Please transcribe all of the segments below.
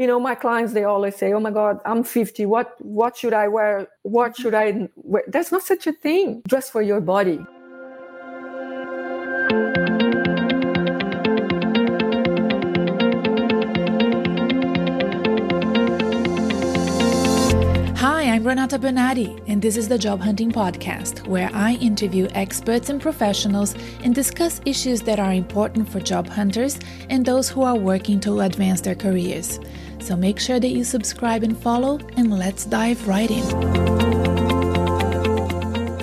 you know, my clients, they always say, oh my God, I'm 50. What, what should I wear? What should I wear? There's no such a thing. Dress for your body. Hi, I'm Renata Bernardi, and this is the Job Hunting Podcast, where I interview experts and professionals and discuss issues that are important for job hunters and those who are working to advance their careers. So make sure that you subscribe and follow, and let's dive right in.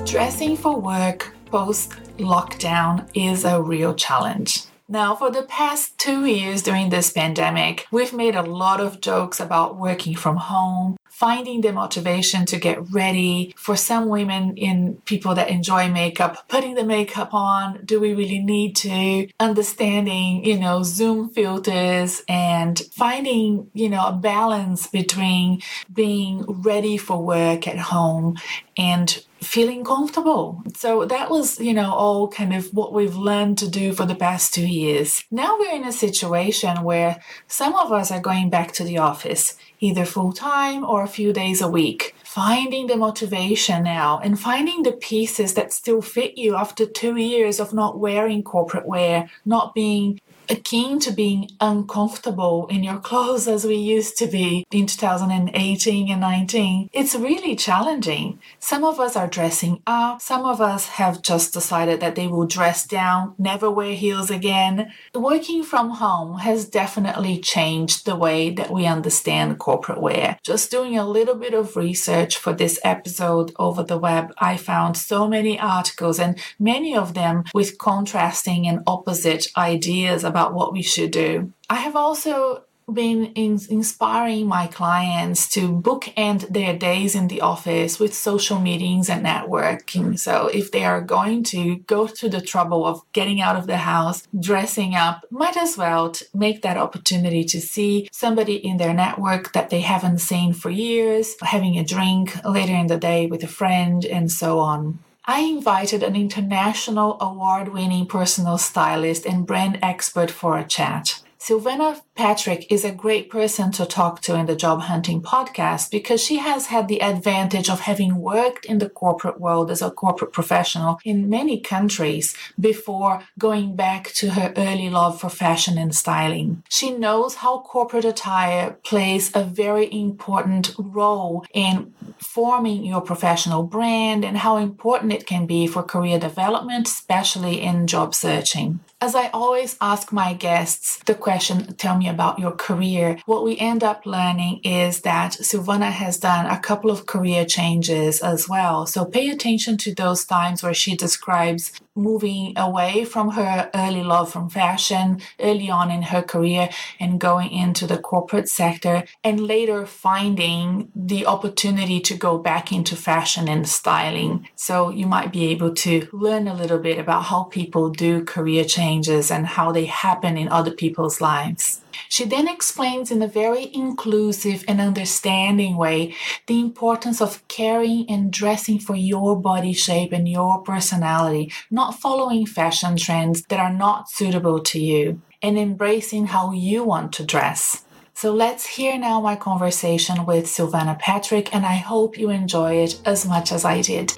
Dressing for work post lockdown is a real challenge. Now, for the past two years during this pandemic, we've made a lot of jokes about working from home, finding the motivation to get ready. For some women in people that enjoy makeup, putting the makeup on, do we really need to? Understanding, you know, Zoom filters and finding, you know, a balance between being ready for work at home and feeling comfortable. So that was, you know, all kind of what we've learned to do for the past two years. Now we're in a situation where some of us are going back to the office either full time or a few days a week. Finding the motivation now and finding the pieces that still fit you after two years of not wearing corporate wear, not being akin to being uncomfortable in your clothes as we used to be in 2018 and 19, it's really challenging. Some of us are dressing up, some of us have just decided that they will dress down, never wear heels again. Working from home has definitely changed the way that we understand corporate wear. Just doing a little bit of research for this episode over the web, I found so many articles and many of them with contrasting and opposite ideas about about what we should do. I have also been in inspiring my clients to bookend their days in the office with social meetings and networking. So if they are going to go through the trouble of getting out of the house, dressing up, might as well make that opportunity to see somebody in their network that they haven't seen for years, having a drink later in the day with a friend, and so on. I invited an international award winning personal stylist and brand expert for a chat. Silvana Patrick is a great person to talk to in the job hunting podcast because she has had the advantage of having worked in the corporate world as a corporate professional in many countries before going back to her early love for fashion and styling. She knows how corporate attire plays a very important role in forming your professional brand and how important it can be for career development, especially in job searching. As I always ask my guests the question, tell me about your career, what we end up learning is that Silvana has done a couple of career changes as well. So pay attention to those times where she describes moving away from her early love from fashion early on in her career and going into the corporate sector and later finding the opportunity to go back into fashion and styling. So you might be able to learn a little bit about how people do career changes and how they happen in other people's lives. She then explains in a very inclusive and understanding way the importance of caring and dressing for your body shape and your personality, not following fashion trends that are not suitable to you, and embracing how you want to dress. So let's hear now my conversation with Silvana Patrick, and I hope you enjoy it as much as I did.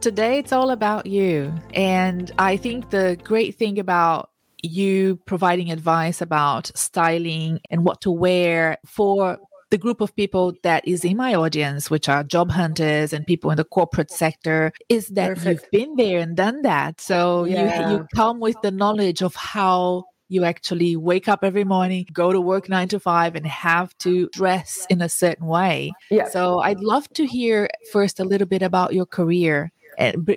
Today, it's all about you. And I think the great thing about you providing advice about styling and what to wear for the group of people that is in my audience, which are job hunters and people in the corporate sector, is that Perfect. you've been there and done that. So yeah. you, you come with the knowledge of how you actually wake up every morning, go to work nine to five, and have to dress in a certain way. Yeah. So I'd love to hear first a little bit about your career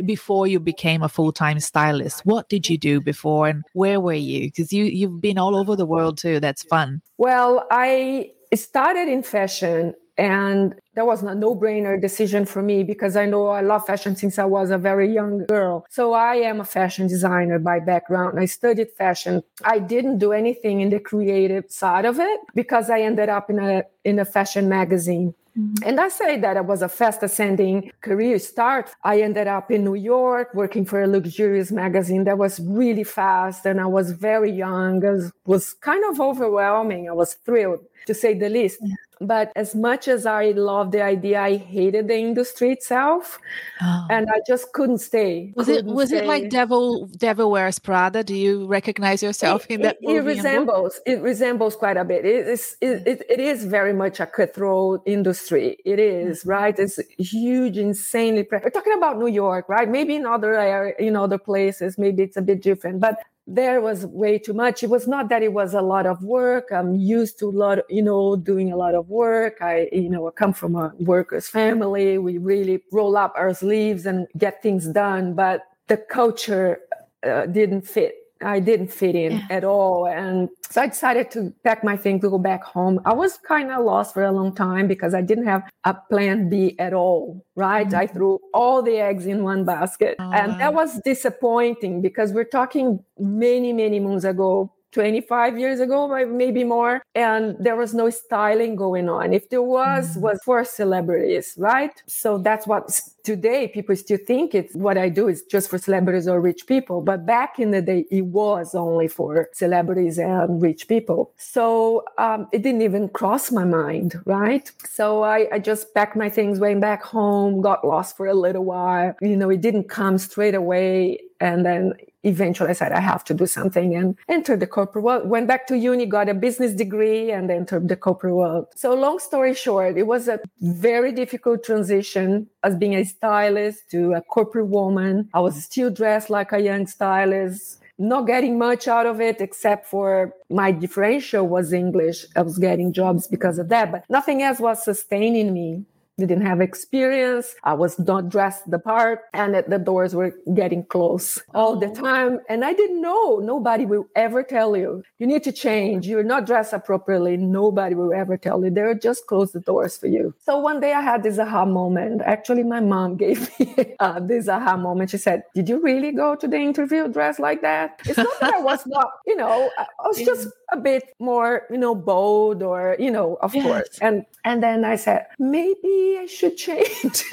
before you became a full-time stylist what did you do before and where were you because you you've been all over the world too that's fun well i started in fashion and that was a no-brainer decision for me because I know I love fashion since I was a very young girl. So I am a fashion designer by background. I studied fashion. I didn't do anything in the creative side of it because I ended up in a in a fashion magazine. Mm-hmm. And I say that it was a fast ascending career start. I ended up in New York working for a luxurious magazine that was really fast and I was very young. It was, was kind of overwhelming. I was thrilled. To say the least. Yeah. But as much as I love the idea, I hated the industry itself, oh. and I just couldn't stay. Was couldn't it was stay. it like Devil Devil Wears Prada? Do you recognize yourself it, in that? It, it resembles it resembles quite a bit. It is it, it, it is very much a cutthroat industry. It is mm-hmm. right. It's huge, insanely. Pre- We're talking about New York, right? Maybe in other area, in other places, maybe it's a bit different, but there was way too much. It was not that it was a lot of work. I'm used to a lot, of, you know, doing a lot of work. I, you know, I come from a workers family. We really roll up our sleeves and get things done, but the culture uh, didn't fit I didn't fit in yeah. at all. And so I decided to pack my things to go back home. I was kind of lost for a long time because I didn't have a plan B at all, right? mm-hmm. I threw all the eggs in one basket. Oh, and that was disappointing because we're talking many, many moons ago 25 years ago, maybe more. And there was no styling going on. If there was, mm-hmm. was for celebrities, right? So that's what today people still think it's what I do is just for celebrities or rich people. But back in the day, it was only for celebrities and rich people. So um, it didn't even cross my mind, right? So I, I just packed my things, went back home, got lost for a little while. You know, it didn't come straight away. And then eventually I said, I have to do something and entered the corporate world. Went back to uni, got a business degree and entered the corporate world. So long story short, it was a very difficult transition as being a stylist to a corporate woman. I was still dressed like a young stylist not getting much out of it except for my differential was English. I was getting jobs because of that, but nothing else was sustaining me didn't have experience. I was not dressed the part and the doors were getting closed all the oh. time. And I didn't know. Nobody will ever tell you, you need to change. You're not dressed appropriately. Nobody will ever tell you. They'll just close the doors for you. So one day I had this aha moment. Actually, my mom gave me uh, this aha moment. She said, did you really go to the interview dressed like that? It's not that I was not, you know, I was just a bit more, you know, bold or, you know, of yes. course. And and then I said, maybe I should change.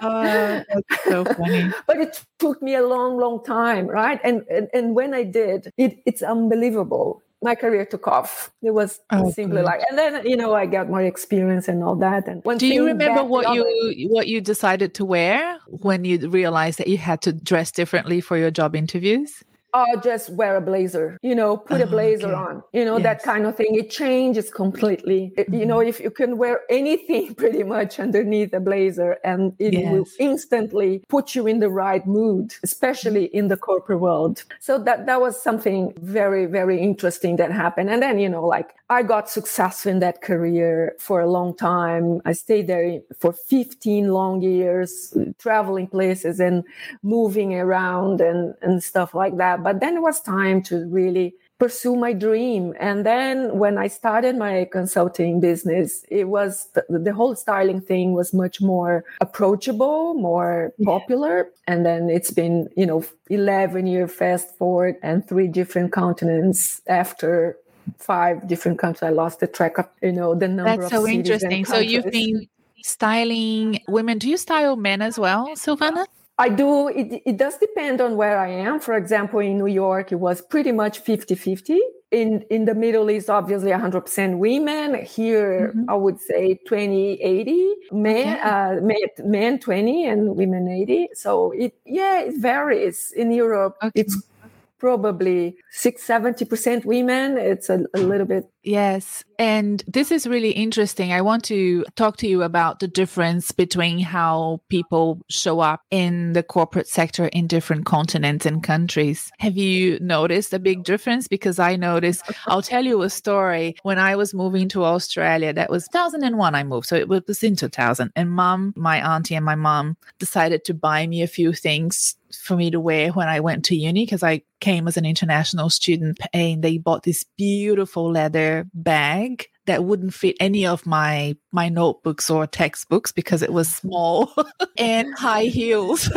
uh, that's so funny. but it took me a long, long time, right? And and, and when I did, it, it's unbelievable my career took off. It was oh, simply good. like, and then you know I got more experience and all that. And do you remember what you what you decided to wear when you realized that you had to dress differently for your job interviews? Or just wear a blazer, you know, put a oh, blazer okay. on, you know, yes. that kind of thing. It changes completely. Mm-hmm. You know, if you can wear anything pretty much underneath a blazer and it yes. will instantly put you in the right mood, especially in the corporate world. So that, that was something very, very interesting that happened. And then, you know, like I got successful in that career for a long time. I stayed there for 15 long years, traveling places and moving around and, and stuff like that. But then it was time to really pursue my dream. And then when I started my consulting business, it was the, the whole styling thing was much more approachable, more popular. And then it's been, you know, 11 year fast forward and three different continents after five different countries. I lost the track of, you know, the number That's so interesting. So you've been styling women. Do you style men as well, Silvana? I do. It, it does depend on where I am. For example, in New York, it was pretty much 50 50. In, in the Middle East, obviously 100% women. Here, mm-hmm. I would say 20, 80. Men, okay. uh, men, men 20 and women 80. So it, yeah, it varies. In Europe, okay. it's probably six, 70% women. It's a, a, little bit. Yes. And this is really interesting. I want to talk to you about the difference between how people show up in the corporate sector in different continents and countries. Have you noticed a big difference? Because I noticed, I'll tell you a story. When I was moving to Australia, that was 2001 I moved. So it was in 2000. And mom, my auntie and my mom decided to buy me a few things for me to wear when I went to uni because I came as an international student and they bought this beautiful leather bag that wouldn't fit any of my my notebooks or textbooks because it was small and high heels.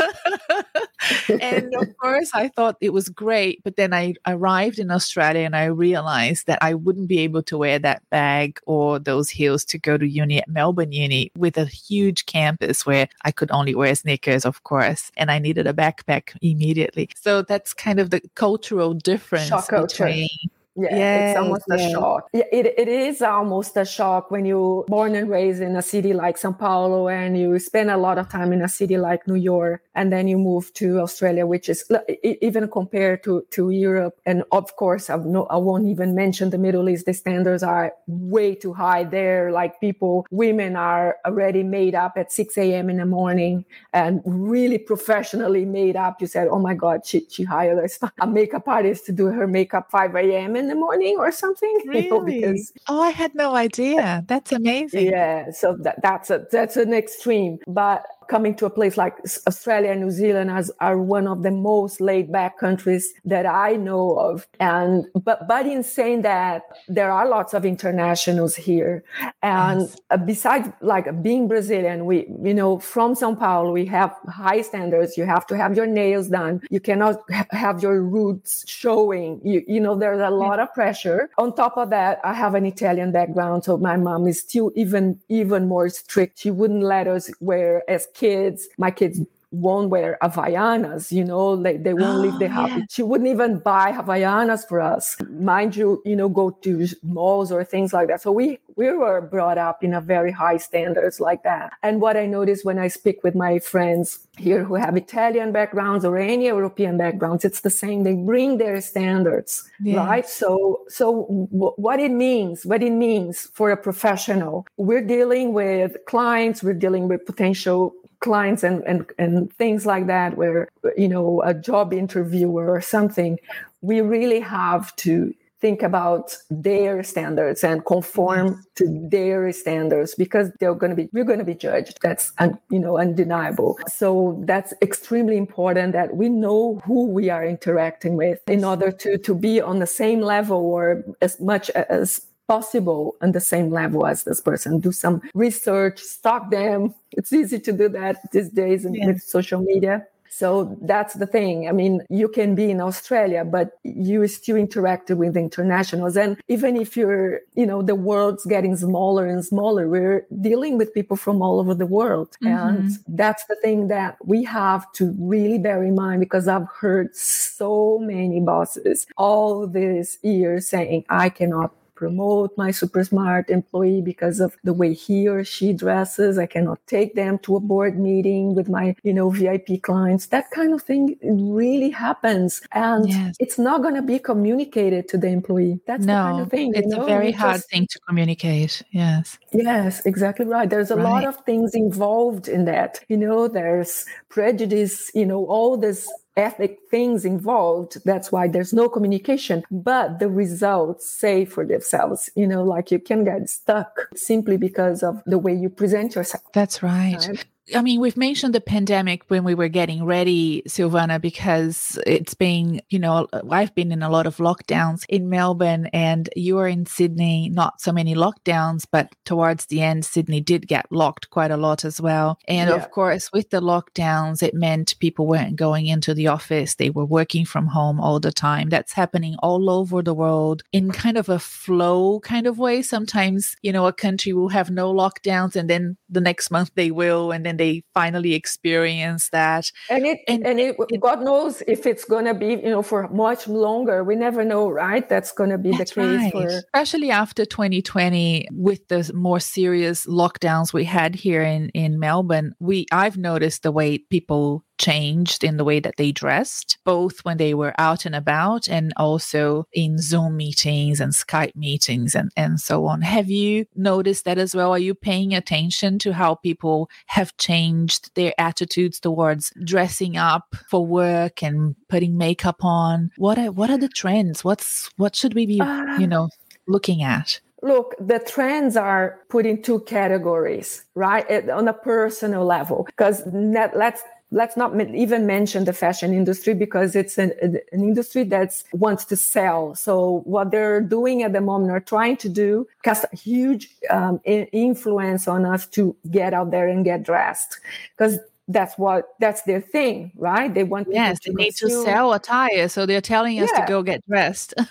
and of course, I thought it was great. But then I arrived in Australia and I realized that I wouldn't be able to wear that bag or those heels to go to uni at Melbourne Uni with a huge campus where I could only wear sneakers, of course, and I needed a backpack immediately. So that's kind of the cultural difference Shock between Yeah, yes, it's almost yes. a shock. Yeah, it, it is almost a shock when you're born and raised in a city like Sao Paulo and you spend a lot of time in a city like New York and then you move to Australia, which is even compared to, to Europe. And of course, I, no, I won't even mention the Middle East. The standards are way too high there. Like people, women are already made up at 6 a.m. in the morning and really professionally made up. You said, oh my God, she, she hired a, a makeup artist to do her makeup 5 a.m. in the morning or something. Really? You know, because, oh, I had no idea. That's amazing. Yeah. So that, that's a, that's an extreme. But coming to a place like Australia and New Zealand as are one of the most laid back countries that I know of. And but but in saying that, there are lots of internationals here. And. Uh, besides like being Brazilian, we you know from Sao Paulo we have high standards. You have to have your nails done. You cannot have your roots showing. You you know there's a lot of pressure. On top of that, I have an Italian background, so my mom is still even even more strict. She wouldn't let us wear as kids, my kids won't wear Havaianas, you know, like they won't oh, leave the house. Yeah. She wouldn't even buy Havaianas for us. Mind you, you know, go to malls or things like that. So we we were brought up in a very high standards like that. And what I notice when I speak with my friends here who have Italian backgrounds or any European backgrounds, it's the same. They bring their standards, right? So so w- what it means, what it means for a professional, we're dealing with clients, we're dealing with potential clients and, and, and things like that, where, you know, a job interviewer or something, we really have to think about their standards and conform to their standards because they're going to be we're going to be judged. That's un, you know undeniable. So that's extremely important that we know who we are interacting with in order to to be on the same level or as much as possible on the same level as this person. Do some research, stalk them. It's easy to do that these days with social media. So that's the thing. I mean, you can be in Australia, but you still interact with internationals. And even if you're, you know, the world's getting smaller and smaller, we're dealing with people from all over the world. Mm-hmm. And that's the thing that we have to really bear in mind because I've heard so many bosses all these years saying, I cannot promote my super smart employee because of the way he or she dresses. I cannot take them to a board meeting with my, you know, VIP clients. That kind of thing really happens. And yes. it's not going to be communicated to the employee. That's no, the kind of thing. It's know? a very hard just, thing to communicate. Yes. Yes, exactly right. There's a right. lot of things involved in that. You know, there's prejudice, you know, all this ethic things involved. That's why there's no communication, but the results say for themselves. You know, like you can get stuck simply because of the way you present yourself. That's right. right? I mean, we've mentioned the pandemic when we were getting ready, Silvana, because it's been, you know, I've been in a lot of lockdowns in Melbourne and you are in Sydney, not so many lockdowns, but towards the end, Sydney did get locked quite a lot as well. And yeah. of course, with the lockdowns, it meant people weren't going into the office, they were working from home all the time. That's happening all over the world in kind of a flow kind of way. Sometimes, you know, a country will have no lockdowns and then the next month they will, and then they finally experience that. And it and, and it, it, God knows if it's going to be you know for much longer. We never know, right? That's going to be the case right. for especially after 2020 with the more serious lockdowns we had here in in Melbourne. We I've noticed the way people changed in the way that they dressed, both when they were out and about and also in Zoom meetings and Skype meetings and, and so on. Have you noticed that as well? Are you paying attention to how people have changed their attitudes towards dressing up for work and putting makeup on? What are what are the trends? What's what should we be, uh, you know, looking at? Look, the trends are put in two categories, right? On a personal level, because let's let's not even mention the fashion industry because it's an, an industry that wants to sell. So what they're doing at the moment are trying to do cast a huge um, influence on us to get out there and get dressed because that's what that's their thing right? They want yes they need to sell attire so they're telling us yeah. to go get dressed.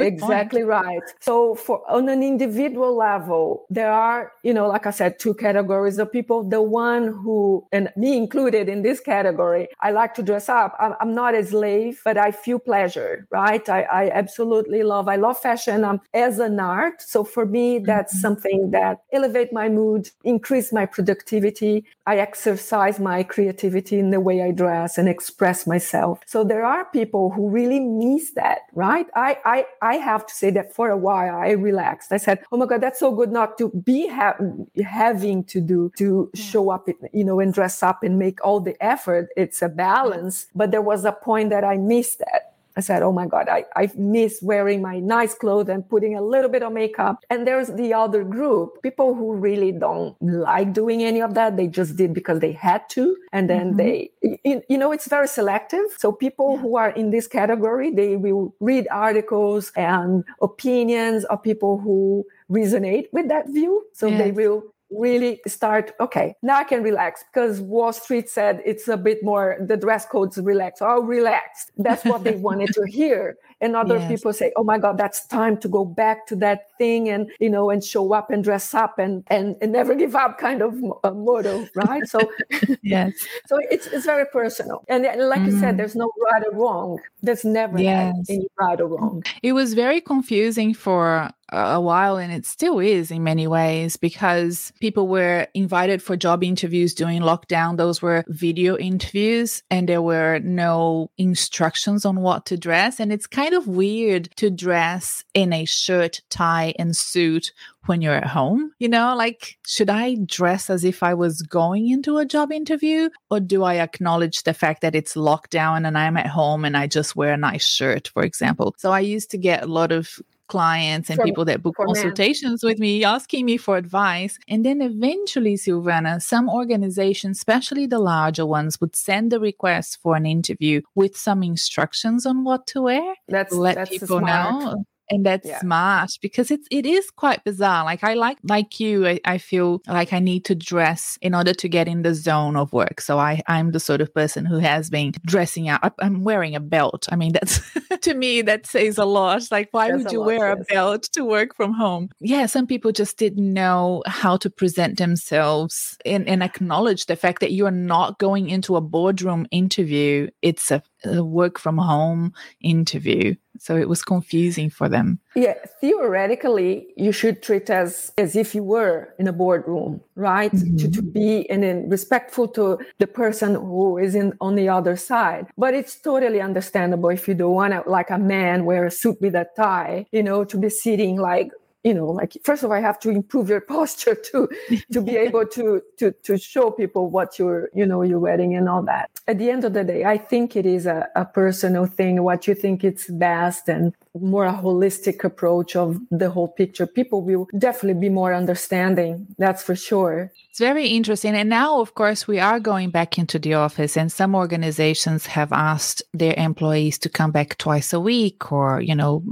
Exactly point. right. So for on an individual level there are you know like i said two categories of people. The one who and me included in this category i like to dress up. I'm, I'm not a slave but i feel pleasure right? I, I absolutely love i love fashion. Um, as an art so for me that's mm-hmm. something that elevate my mood increase my productivity. I exercise my creativity in the way I dress and express myself. So there are people who really miss that, right? I, I, I have to say that for a while I relaxed. I said, Oh my God, that's so good not to be ha- having to do, to show up, you know, and dress up and make all the effort. It's a balance. But there was a point that I missed that I said, Oh my God, I, I miss wearing my nice clothes and putting a little bit of makeup. And there's the other group, people who really don't like doing any of that. They just did because they had to. And then mm-hmm. they, you, you, know, it's very selective. So people yeah. who are in this category, they will read articles and opinions of people who resonate with that view. So yes. they will really start okay now i can relax because wall street said it's a bit more the dress code's relaxed oh relaxed. That's what they wanted to hear and other yes. people say oh my god that's time to go back to that thing and you know and show up and dress up and and, and never give up kind of a motto right so yes so it's it's very personal and, and like mm. you said mm. there's no right or wrong there's never yes. any right or wrong it was very confusing for a while and it still is in many ways because people were invited for job interviews during lockdown those were video interviews and there were no instructions on what to dress and it's kind of weird to dress in a shirt tie and suit when you're at home you know? Like should i dress as if i was going into a job interview? Or do i acknowledge the fact that it's lockdown and i'm at home and i just wear a nice shirt for example? So i used to get a lot of clients and people that book consultations men. with me asking me for advice. And then eventually, Silvana, some organizations, especially the larger ones, would send a request for an interview with some instructions on what to wear. That's let that's people know and that's yeah. smart because it's it is quite bizarre like i like like you I, I, feel like i need to dress in order to get in the zone of work. So i i'm the sort of person who has been dressing up. I'm wearing a belt. I mean that's to me that says a lot. Like why that's would you lot, wear yes. a belt to work from home? Yeah some people just didn't know how to present themselves and, and acknowledge the fact that you're not going into a boardroom interview. It's a a work from home interview so it was confusing for them. Yeah theoretically you should treat as as if you were in a boardroom right? Mm-hmm. to, to be and then respectful to the person who is in on the other side. But it's totally understandable if you don't want to like a man wear a suit with a tie you know to be sitting like you know like first of all i have to improve your posture to to be able to to to show people what you're you know you're wearing and all that. At the end of the day i think it is a, a personal thing what you think it's best and more a holistic approach of the whole picture people will definitely be more understanding that's for sure it's very interesting. And now, of course, we are going back into the office, and some organizations have asked their employees to come back twice a week, or, you know,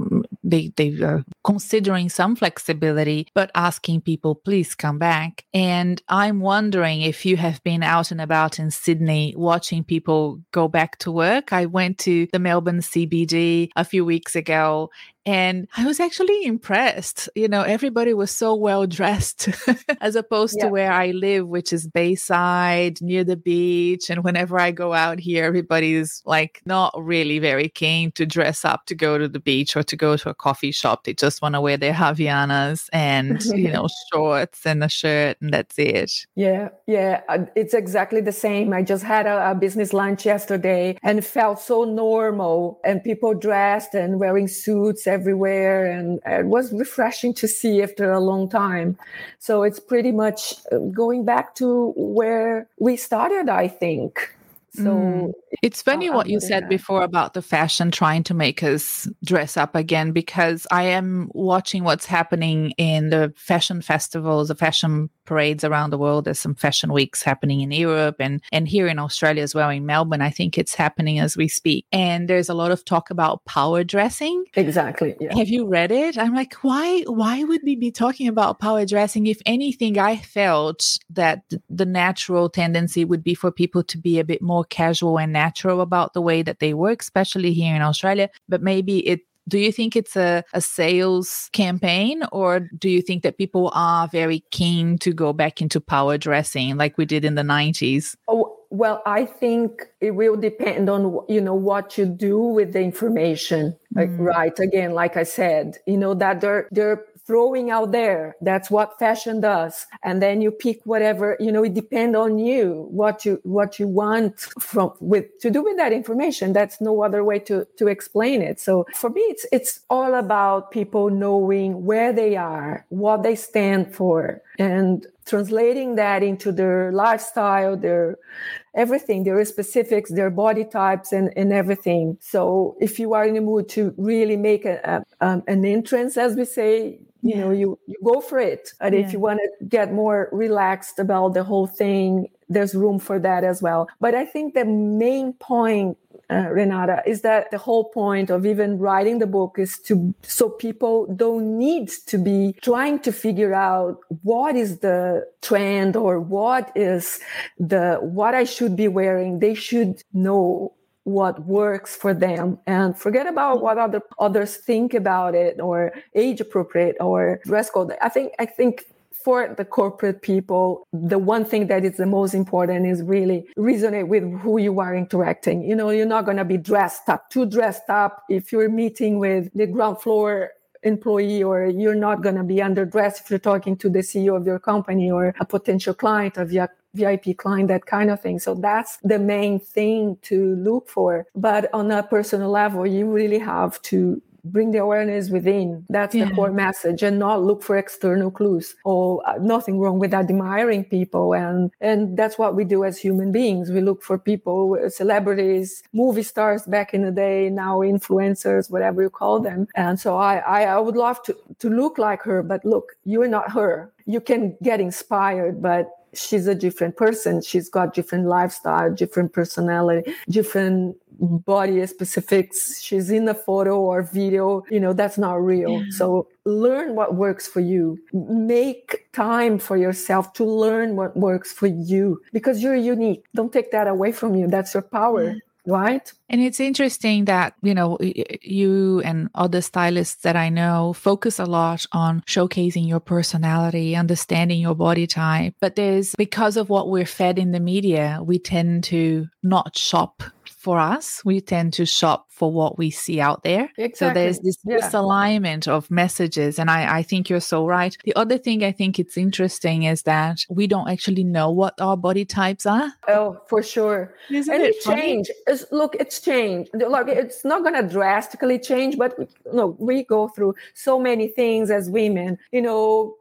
they, they are considering some flexibility, but asking people, please come back. And I'm wondering if you have been out and about in Sydney watching people go back to work. I went to the Melbourne CBD a few weeks ago how and I was actually impressed. You know, everybody was so well dressed as opposed yeah. to where I live, which is Bayside near the beach. And whenever I go out here, everybody's like not really very keen to dress up to go to the beach or to go to a coffee shop. They just want to wear their Havaianas and, you know, shorts and a shirt, and that's it. Yeah. Yeah. Uh, it's exactly the same. I just had a, a business lunch yesterday and felt so normal and people dressed and wearing suits everywhere and it was refreshing to see after a long time. So it's pretty much uh, going back to where we started i think So mm. it's funny what you said before about the fashion trying to make us dress up again, because I am watching what's happening in the fashion festivals, the fashion parades around the world. There's some fashion weeks happening in Europe and, and here in Australia as well, in Melbourne. I think it's happening as we speak. And there's a lot of talk about power dressing. Exactly. Yeah. Have you read it? I'm like, why why would we be talking about power dressing? If anything, I felt that the natural tendency would be for people to be a bit more casual and natural about the way that they work, especially here in Australia. But maybe it do you think it's a, a sales campaign or do you think that people are very keen to go back into power dressing like we did in the 90s? Oh, well, I think it will depend on you know what you do with the information. Mm. Right. Again, like I said, you know that they're they're throwing out there. That's what fashion does. And then you pick whatever, you know, it depends on you, what you, what you want from with, to do with that information. That's no other way to, to explain it. So for me, it's, it's all about people knowing where they are, what they stand for and translating that into their lifestyle, their everything, their specifics, their body types, and, and everything. So if you are in the mood to really make a, a um, an entrance, as we say, you yeah. know you you go for it and yeah. if you want to get more relaxed about the whole thing there's room for that as well but i think the main point uh, renata is that the whole point of even writing the book is to so people don't need to be trying to figure out what is the trend or what is the what i should be wearing. They should know what works for them and forget about what other others think about it or age appropriate or dress code. I think i think for the corporate people, the one thing that is the most important is really resonate with who you are interacting. You know, you're not going to be dressed up, too dressed up. If you're meeting with the ground floor employee or you're not going to be underdressed if you're talking to the CEO of your company or a potential client of your VIP client, that kind of thing. So that's the main thing to look for. But on a personal level, you really have to bring the awareness within. That's yeah. the core message and not look for external clues or uh, nothing wrong with admiring people. And, and that's what we do as human beings. We look for people, celebrities, movie stars back in the day, now influencers, whatever you call them. And so I, I, I would love to, to look like her, but look, you're not her. You can get inspired, but she's a different person. She's got different lifestyle, different personality, different body specifics. She's in a photo or video. You know, that's not real. Yeah. So learn what works for you. Make time for yourself to learn what works for you because you're unique. Don't take that away from you. That's your power. Yeah right and it's interesting that you know you and other stylists that i know focus a lot on showcasing your personality understanding your body type but there's because of what we're fed in the media we tend to not shop for us, we tend to shop for what we see out there. Exactly. So there's this yeah. misalignment of messages. And I, I think you're so right. The other thing I think it's interesting is that we don't actually know what our body types are. Oh, for sure. Isn't and it it's change. It's, look, it's changed. Look, it's not going to drastically change, but no, we go through so many things as women, you know,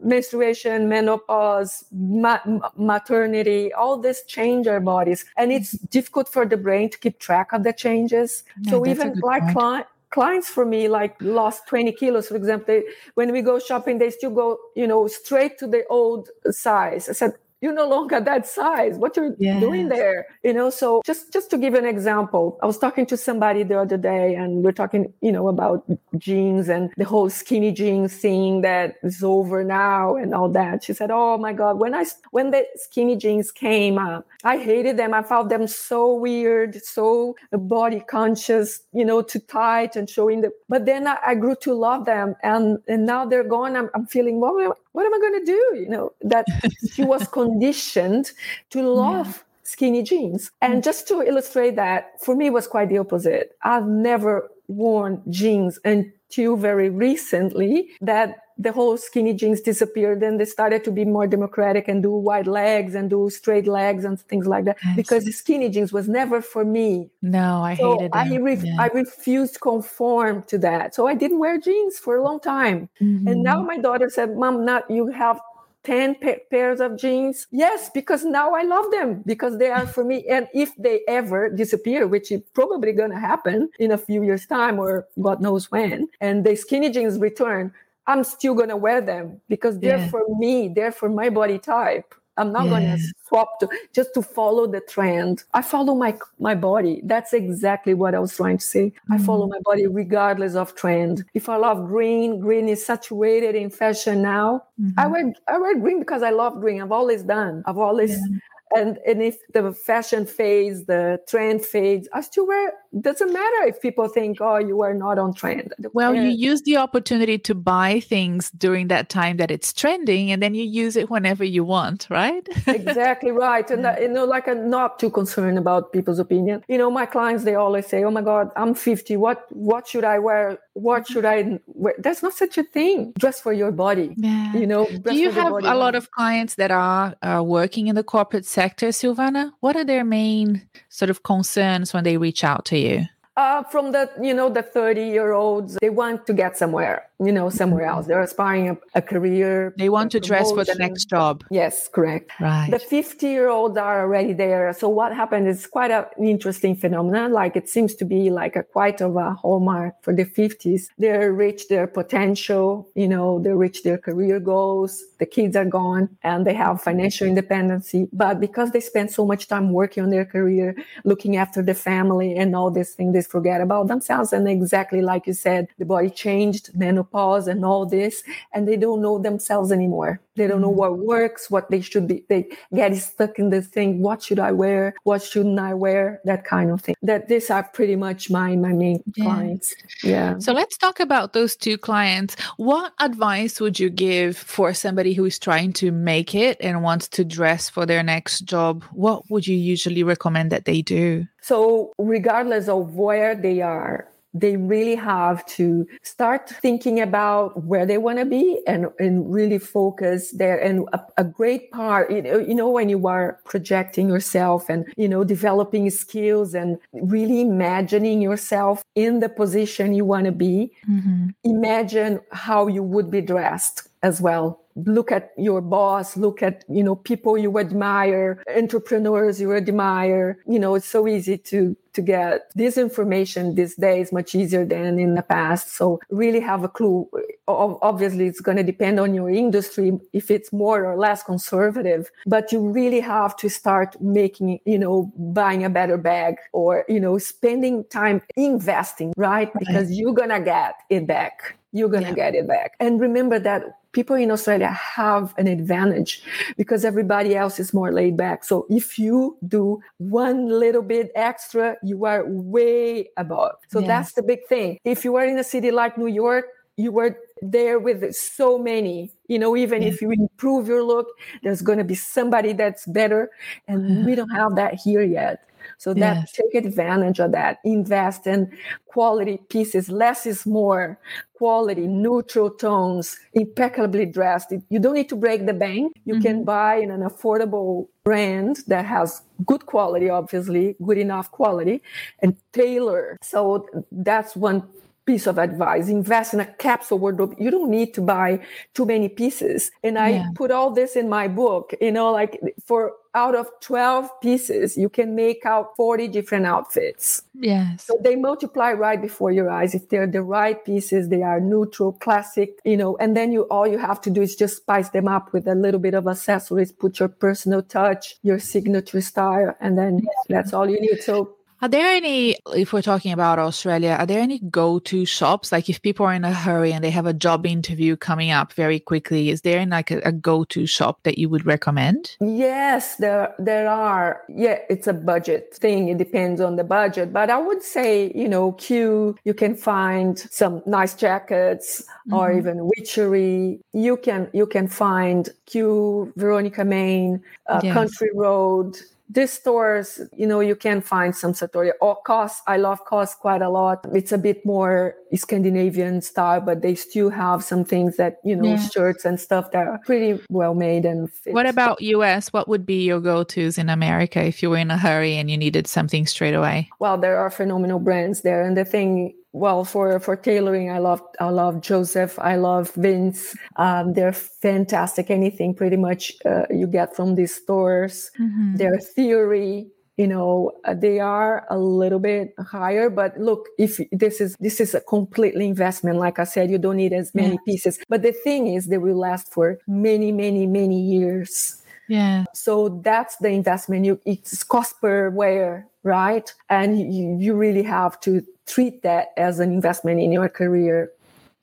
menstruation, menopause, ma- maternity, all this change our bodies. And it's mm-hmm. difficult for the brain to keep track of the changes. Yeah, so even like client, clients for me like lost 20 kilos for example they, when we go shopping they still go you know straight to the old size i said you're no longer that size. What you're yes. doing there you know? So just just to give an example i was talking to somebody the other day and we're talking you know about jeans and the whole skinny jeans thing that is over now and all that. She said oh my god when i when the skinny jeans came up i hated them. I found them so weird so body conscious you know too tight and showing the but then i, I grew to love them and and now they're gone. I'm, I'm feeling well what am I going to do? You know, that she was conditioned to love yeah. skinny jeans. And mm. just to illustrate that, for me, was quite the opposite. I've never worn jeans until very recently that the whole skinny jeans disappeared and they started to be more democratic and do wide legs and do straight legs and things like that because the skinny jeans was never for me no i so hated. I, re- yeah. I refused to conform to that so i didn't wear jeans for a long time mm-hmm. and now my daughter said mom not you have 10 pa- pairs of jeans? Yes, because now I love them because they are for me. And if they ever disappear, which is probably going to happen in a few years' time or God knows when, and the skinny jeans return, I'm still going to wear them because they're yeah. for me, they're for my body type. I'm not yeah. going to swap to just to follow the trend. I follow my my body. That's exactly what I was trying to say. Mm-hmm. I follow my body regardless of trend. If I love green, green is saturated in fashion now. Mm-hmm. I wear I wear green because I love green. I've always done. I've always yeah and and if the fashion fades the trend fades i still wear doesn't matter if people think oh you are not on trend. Well you use the opportunity to buy things during that time that it's trending and then you use it whenever you want right? Exactly right. And uh, that, you know like i'm not too concerned about people's opinion. You know my clients they always say oh my god i'm 50 what what should i wear what should I wear? That's not such a thing. Dress for your body. Yeah. You know, do you have a lot of clients that are uh, working in the corporate sector, Silvana? What are their main sort of concerns when they reach out to you? Uh, from the you know the 30 year olds they want to get somewhere you know somewhere else. They're aspiring a, a career they want to dress for the next job. Yes correct. Right. The 50 year olds are already there. So what happened is quite an interesting phenomenon. Like it seems to be like a quite of a hallmark for the 50s they reach their potential you know they reach their career goals. The kids are gone and they have financial independency. But because they spend so much time working on their career looking after the family and all these things they forget about themselves. And exactly like you said the body changed men menopause and all this, and they don't know themselves anymore. They don't know mm. what works, what they should be. They get stuck in the thing. What should I wear? What shouldn't I wear? That kind of thing. That these are pretty much my my main yeah. clients. Yeah. So let's talk about those two clients. What advice would you give for somebody who is trying to make it and wants to dress for their next job? What would you usually recommend that they do? So regardless of where they are, they really have to start thinking about where they want to be and, and really focus there. And a, a great part, you know, you know, when you are projecting yourself and, you know, developing skills and really imagining yourself in the position you want to be, mm-hmm. imagine how you would be dressed as well look at your boss look at you know people you admire entrepreneurs you admire you know it's so easy to to get this information these days much easier than in the past. So really have a clue. Obviously it's going to depend on your industry if it's more or less conservative but you really have to start making you know buying a better bag or you know spending time investing right, because you're going to get it back. You're going to yeah. get it back. And remember that people in Australia have an advantage because everybody else is more laid back. So if you do one little bit extra, you are way above. So yes. that's the big thing. If you are in a city like New York, you were there with so many you know even if you improve your look there's going to be somebody that's better and we don't have that here yet so that yes. take advantage of that. Invest in quality pieces. Less is more. Quality neutral tones impeccably dressed. You don't need to break the bank. You mm-hmm. can buy in an affordable brand that has good quality obviously good enough quality and tailor. So that's one piece of advice. Invest in a capsule wardrobe. You don't need to buy too many pieces. And i yeah. put all this in my book you know like for out of 12 pieces you can make out 40 different outfits. Yes. So they multiply right before your eyes. If they're the right pieces they are neutral classic you know and then you all you have to do is just spice them up with a little bit of accessories put your personal touch your signature style and then that's all you need. So are there any, if we're talking about Australia, are there any go to shops? Like if people are in a hurry and they have a job interview coming up very quickly, is there like a, a go to shop that you would recommend? Yes, there, there are. Yeah, it's a budget thing. It depends on the budget. But I would say, you know, Cue, you can find some nice jackets mm-hmm. or even witchery. You can, you can find Cue, Veronika Maine, uh, yes. Country Road these stores, you know, you can find some Sartoria oh, or COS. I love COS quite a lot. It's a bit more Scandinavian style, but they still have some things that, you know, yeah. shirts and stuff that are pretty well made and fit. What about US? What would be your go-tos in America if you were in a hurry and you needed something straight away? Well, there are phenomenal brands there. And the thing well for for tailoring i love i love joseph i love vince. Um, they're fantastic anything pretty much uh, you get from these stores. Mm-hmm. their theory you know uh, they are a little bit higher but look if this is this is a completely investment. Like i said you don't need as many yeah. pieces. But the thing is they will last for many many many years. Yeah. So that's the investment. You it's cost per wear right? And you, you really have to treat that as an investment in your career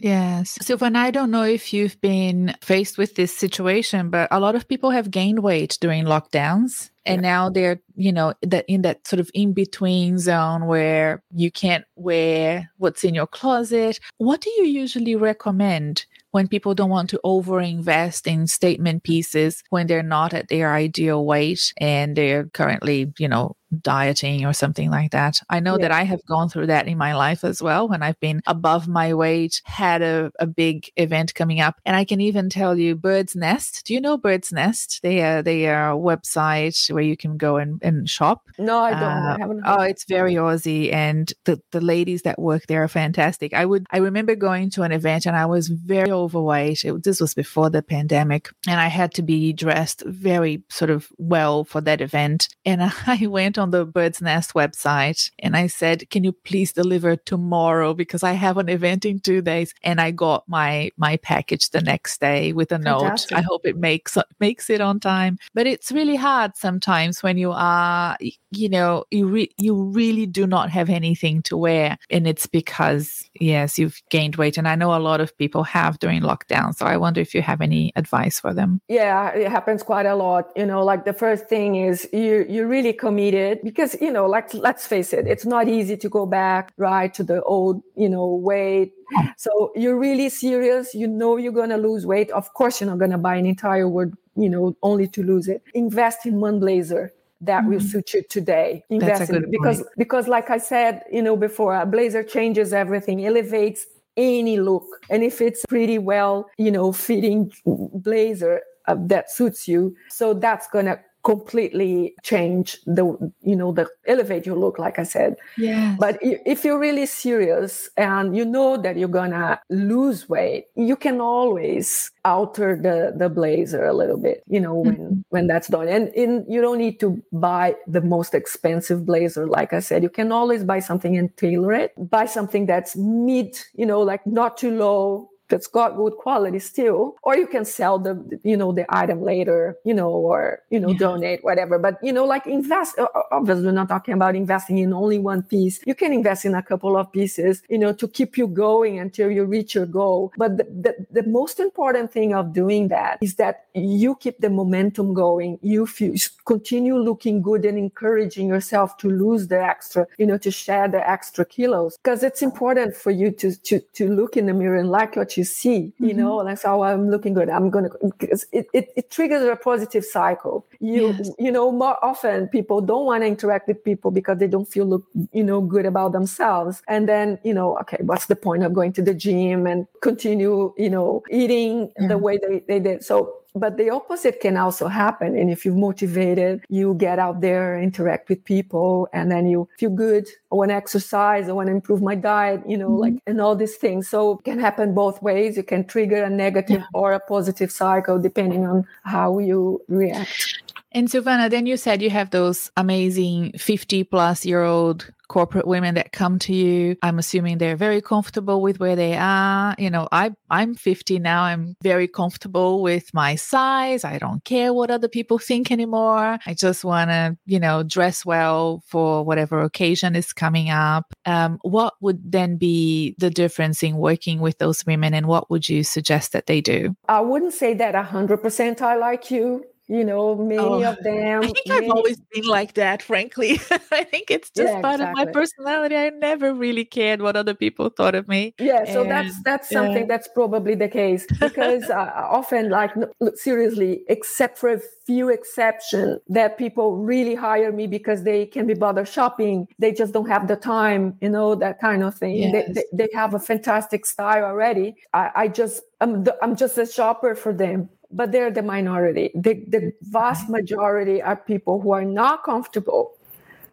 Yes. Silvana, I don't know if you've been faced with this situation, but a lot of people have gained weight during lockdowns. And yeah. now they're, you know, that in that sort of in between zone where you can't wear what's in your closet. What do you usually recommend when people don't want to overinvest in statement pieces when they're not at their ideal weight and they're currently, you know, dieting or something like that. I know yeah. that I have gone through that in my life as well when I've been above my weight, had a, a big event coming up. And I can even tell you Birdsnest. Do you know Birdsnest? They are they are a website where you can go and, and shop. No, I don't. Uh, I haven't oh, it's very Aussie and the, the ladies that work there are fantastic. I would I remember going to an event and I was very overweight. It, this was before the pandemic and I had to be dressed very sort of well for that event. And I went on the Birdsnest website and I said, "Can you please deliver tomorrow because I have an event in 2 days." And I got my my package the next day with a Fantastic. note. I hope it makes makes it on time. But it's really hard sometimes when you are you know, you re- you really do not have anything to wear and it's because yes, you've gained weight and I know a lot of people have during lockdown. So I wonder if you have any advice for them. Yeah, it happens quite a lot. You know, like the first thing is you you really committed because you know like let's face it it's not easy to go back right to the old you know weight. So you're really serious. You know you're going to lose weight. Of course you're not going to buy an entire word you know only to lose it. Invest in one blazer that mm-hmm. will suit you today. Invest in because point. because like i said you know before a blazer changes everything elevates any look. And if it's pretty well you know fitting blazer uh, that suits you so that's going to completely change the you know the elevate your look like i said. Yeah but if you're really serious and you know that you're gonna lose weight you can always alter the the blazer a little bit you know when mm-hmm. when that's done. And in you don't need to buy the most expensive blazer like i said. You can always buy something and tailor it. Buy something that's mid you know like not too low that's got good quality still or you can sell the you know the item later you know or you know yeah. donate whatever. But you know like invest obviously we're not talking about investing in only one piece. You can invest in a couple of pieces you know to keep you going until you reach your goal. But the, the, the most important thing of doing that is that you keep the momentum going. You feel, continue looking good and encouraging yourself to lose the extra you know to share the extra kilos. Because it's important for you to to to look in the mirror and like what you you see, mm-hmm. you know, like, so I'm looking good. I'm because it, it, it, triggers a positive cycle. You, yes. you know, more often people don't want to interact with people because they don't feel, look, you know, good about themselves. And then, you know, okay, what's the point of going to the gym and continue, you know, eating yeah. the way they, they did? So but the opposite can also happen. And if you're motivated, you get out there, interact with people, and then you feel good. I want to exercise. I want to improve my diet, you know, mm-hmm. like, and all these things. So it can happen both ways. You can trigger a negative yeah. or a positive cycle depending on how you react. And Silvana, then you said you have those amazing 50 plus year old corporate women that come to you. I'm assuming they're very comfortable with where they are. You know, I I'm 50 now. I'm very comfortable with my size. I don't care what other people think anymore. I just want to, you know, dress well for whatever occasion is coming up. Um, what would then be the difference in working with those women and what would you suggest that they do? I wouldn't say that 100% I like you you know many oh, of them i think many... i've always been like that frankly. I think it's just yeah, part exactly. of my personality. I never really cared what other people thought of me yeah so and, that's that's something that's probably the case because uh, often like seriously except for a few exceptions that people really hire me because they can be bothered shopping they just don't have the time you know that kind of thing. Yes. they, they, they, have a fantastic style already. I, I just I'm, the, I'm just a shopper for them but they're the minority. The, the vast mm-hmm. majority are people who are not comfortable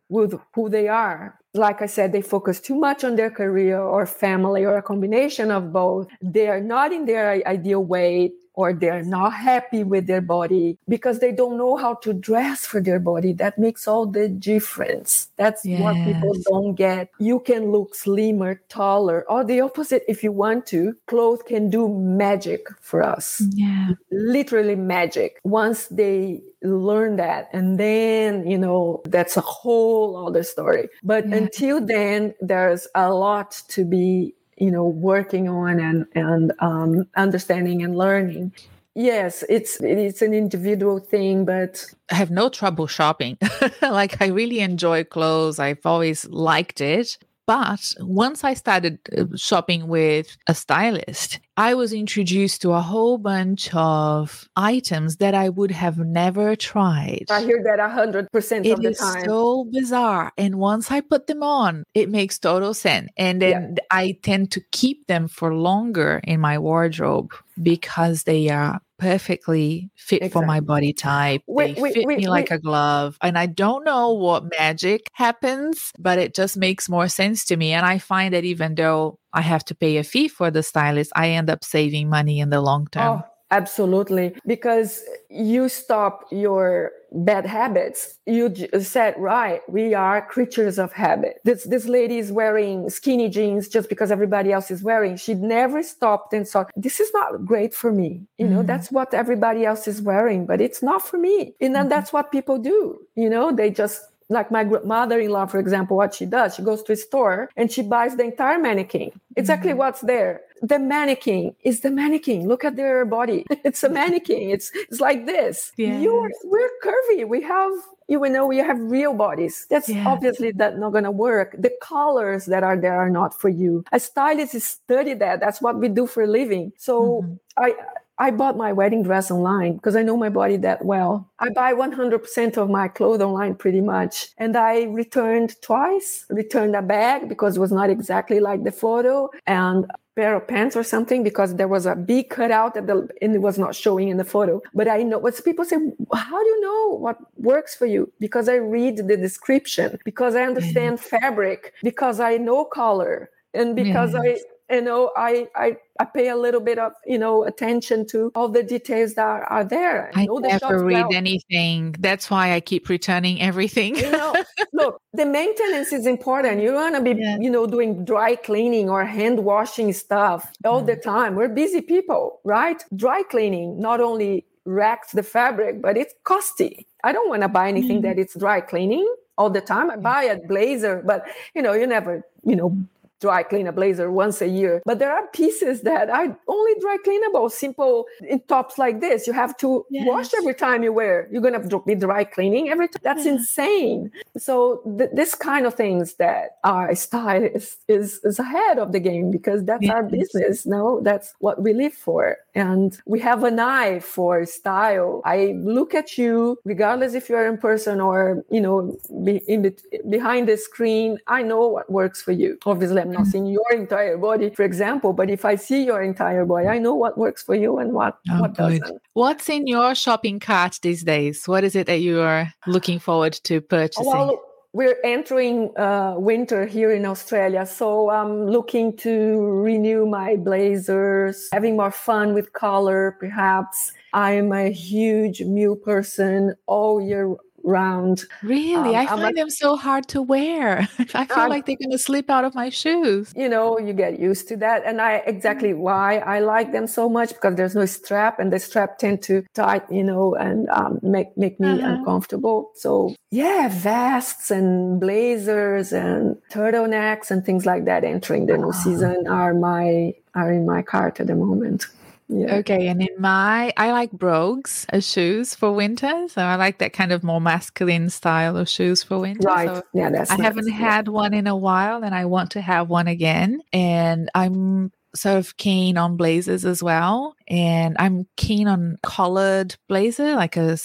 with who they are like I said, they focus too much on their career or family or a combination of both. They are not in their ideal weight or they're not happy with their body because they don't know how to dress for their body. That makes all the difference. That's yes. what people don't get. You can look slimmer, taller, or the opposite if you want to. Clothes can do magic for us. Yeah. Literally magic. Once they learn that and then you know that's a whole other story but yeah. until then there's a lot to be you know working on and and um, understanding and learning. Yes it's it's an individual thing but i have no trouble shopping. Like i really enjoy clothes. I've always liked it but once I started uh, shopping with a stylist, I was introduced to a whole bunch of items that I would have never tried. I hear that 100% of the time. It is so bizarre. And once I put them on, it makes total sense. And then yeah. I tend to keep them for longer in my wardrobe because they are perfectly fit exactly. for my body type. Wait, they wait, fit wait, me like a glove. And I don't know what magic happens, but it just makes more sense to me. And I find that even though I have to pay a fee for the stylist, I end up saving money in the long oh, term. Oh Absolutely. Because you stop your bad habits. You said, right, we are creatures of habit. This, this lady is wearing skinny jeans just because everybody else is wearing. She never stopped and thought, this is not great for me. You mm-hmm. know, that's what everybody else is wearing, but it's not for me. And then mm-hmm. that's what people do. You know, they just like my mother-in-law for example what she does she goes to a store and she buys the entire mannequin. Exactly mm-hmm. what's there. The mannequin is the mannequin. Look at their body. It's a mannequin. It's it's like this. Yeah. you're we're curvy. We have you know we have real bodies. That's yeah. obviously that not going to work. The colors that are there are not for you. A stylist is study that that's what we do for a living. So mm-hmm. i I bought my wedding dress online because I know my body that well. I buy 100% of my clothes online pretty much. And I returned twice, returned a bag because it was not exactly like the photo and a pair of pants or something because there was a big cutout at the, and it was not showing in the photo. But I know what people say, how do you know what works for you? Because I read the description, because I understand fabric, because I know color and because. I, you know, I, I I pay a little bit of, you know, attention to all the details that are there. I, I never read well. anything. That's why I keep returning everything. you know, look, the maintenance is important. You want to be, yeah. you know, doing dry cleaning or hand washing stuff all mm. the time. We're busy people, right? Dry cleaning not only wrecks the fabric, but it's costly. I don't want to buy anything mm. that it's dry cleaning all the time. I buy a blazer, but you know, you never, you know, dry clean a blazer once a year. But there are pieces that are only dry cleanable, simple in tops like this. You have to yes. wash every time you wear. You're going to be dry cleaning every time. That's yeah. insane. So th- this kind of things that our style is, is, is ahead of the game because that's yes. our business. No, that's what we live for. And we have an eye for style. I look at you, regardless if you're in person or, you know, be in behind the screen. I know what works for you. Obviously, I'm not seeing your entire body, for example, but if I see your entire body, I know what works for you and what, oh, what doesn't. What's in your shopping cart these days? What is it that you are looking forward to purchasing? Well, we're entering uh, winter here in Australia, so I'm looking to renew my blazers, having more fun with color, perhaps. I'm a huge mule person all year round. Really? Um, I find like, them so hard to wear. I feel um, like they're going to slip out of my shoes. You know, you get used to that. And I exactly mm. why I like them so much because there's no strap and the strap tend to tight, you know, and um, make, make me uh-huh. uncomfortable. So yeah, vests and blazers and turtlenecks and things like that entering the new season are my, are in my cart at the moment. Yeah. Okay, and in my, I like brogues as shoes for winter. So I like that kind of more masculine style of shoes for winter. Right. So yeah, that's. I nice. haven't had one in a while, and I want to have one again. And I'm sort of keen on blazers as well and i'm keen on collared blazer like a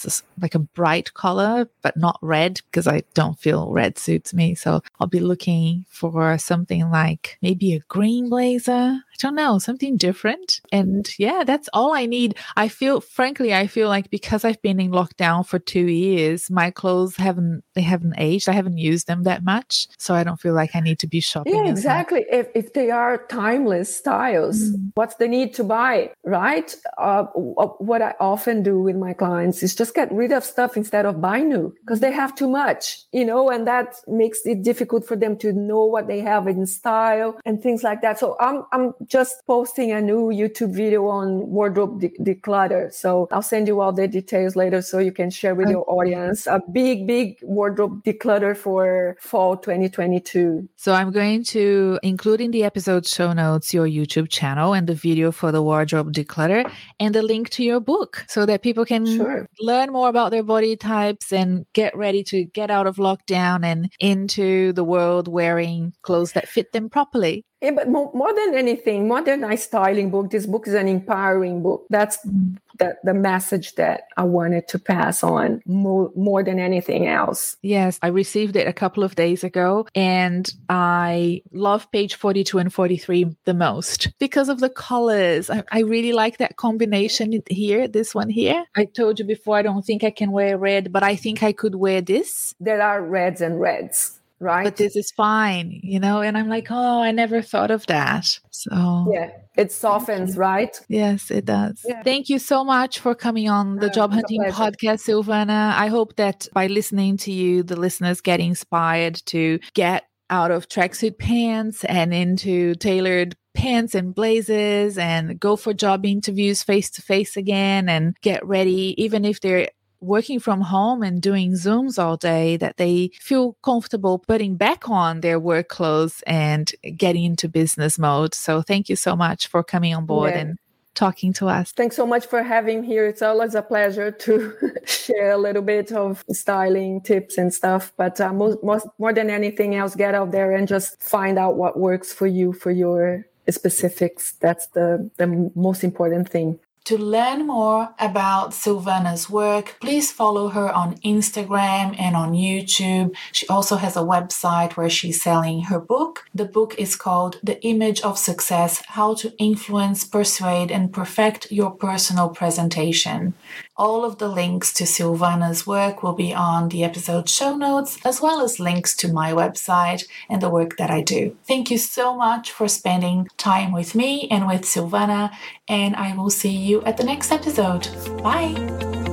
like a bright color but not red because i don't feel red suits me so i'll be looking for something like maybe a green blazer don't know, something different. And yeah, that's all I need. I feel, frankly, I feel like because I've been in lockdown for two years, my clothes haven't, they haven't aged. I haven't used them that much. So I don't feel like I need to be shopping. Yeah, exactly. If, if they are timeless styles, mm. what's the need to buy, right? Uh, what I often do with my clients is just get rid of stuff instead of buy new because they have too much, you know, and that makes it difficult for them to know what they have in style and things like that. So I'm, I'm just posting a new YouTube video on wardrobe de- declutter. So I'll send you all the details later so you can share with okay. your audience a big, big wardrobe declutter for fall 2022. So I'm going to include in the episode show notes your YouTube channel and the video for the wardrobe declutter and the link to your book so that people can sure. learn more about their body types and get ready to get out of lockdown and into the world wearing clothes that fit them properly. Yeah, but more, more, than anything, more than a styling book, this book is an empowering book. That's mm-hmm. the, the message that I wanted to pass on more, more than anything else. Yes, I received it a couple of days ago and I love page 42 and 43 the most because of the colors. I, I really like that combination here, this one here. I told you before, I don't think I can wear red, but I think I could wear this. There are reds and reds right? But this is fine, you know? And I'm like, oh, I never thought of that. So, yeah, it softens, right? Yes, it does. Yeah. Thank you so much for coming on the uh, Job Hunting Podcast, Silvana. I hope that by listening to you, the listeners get inspired to get out of tracksuit pants and into tailored pants and blazers and go for job interviews face to face again and get ready, even if they're working from home and doing Zooms all day that they feel comfortable putting back on their work clothes and getting into business mode. So thank you so much for coming on board yeah. and talking to us. Thanks so much for having here. It's always a pleasure to share a little bit of styling tips and stuff. But uh, most, most, more than anything else, get out there and just find out what works for you for your specifics. That's the, the most important thing. To learn more about Silvana's work, please follow her on Instagram and on YouTube. She also has a website where she's selling her book. The book is called The Image of Success How to Influence, Persuade, and Perfect Your Personal Presentation. All of the links to Silvana's work will be on the episode show notes, as well as links to my website and the work that I do. Thank you so much for spending time with me and with Silvana, and I will see you at the next episode. Bye!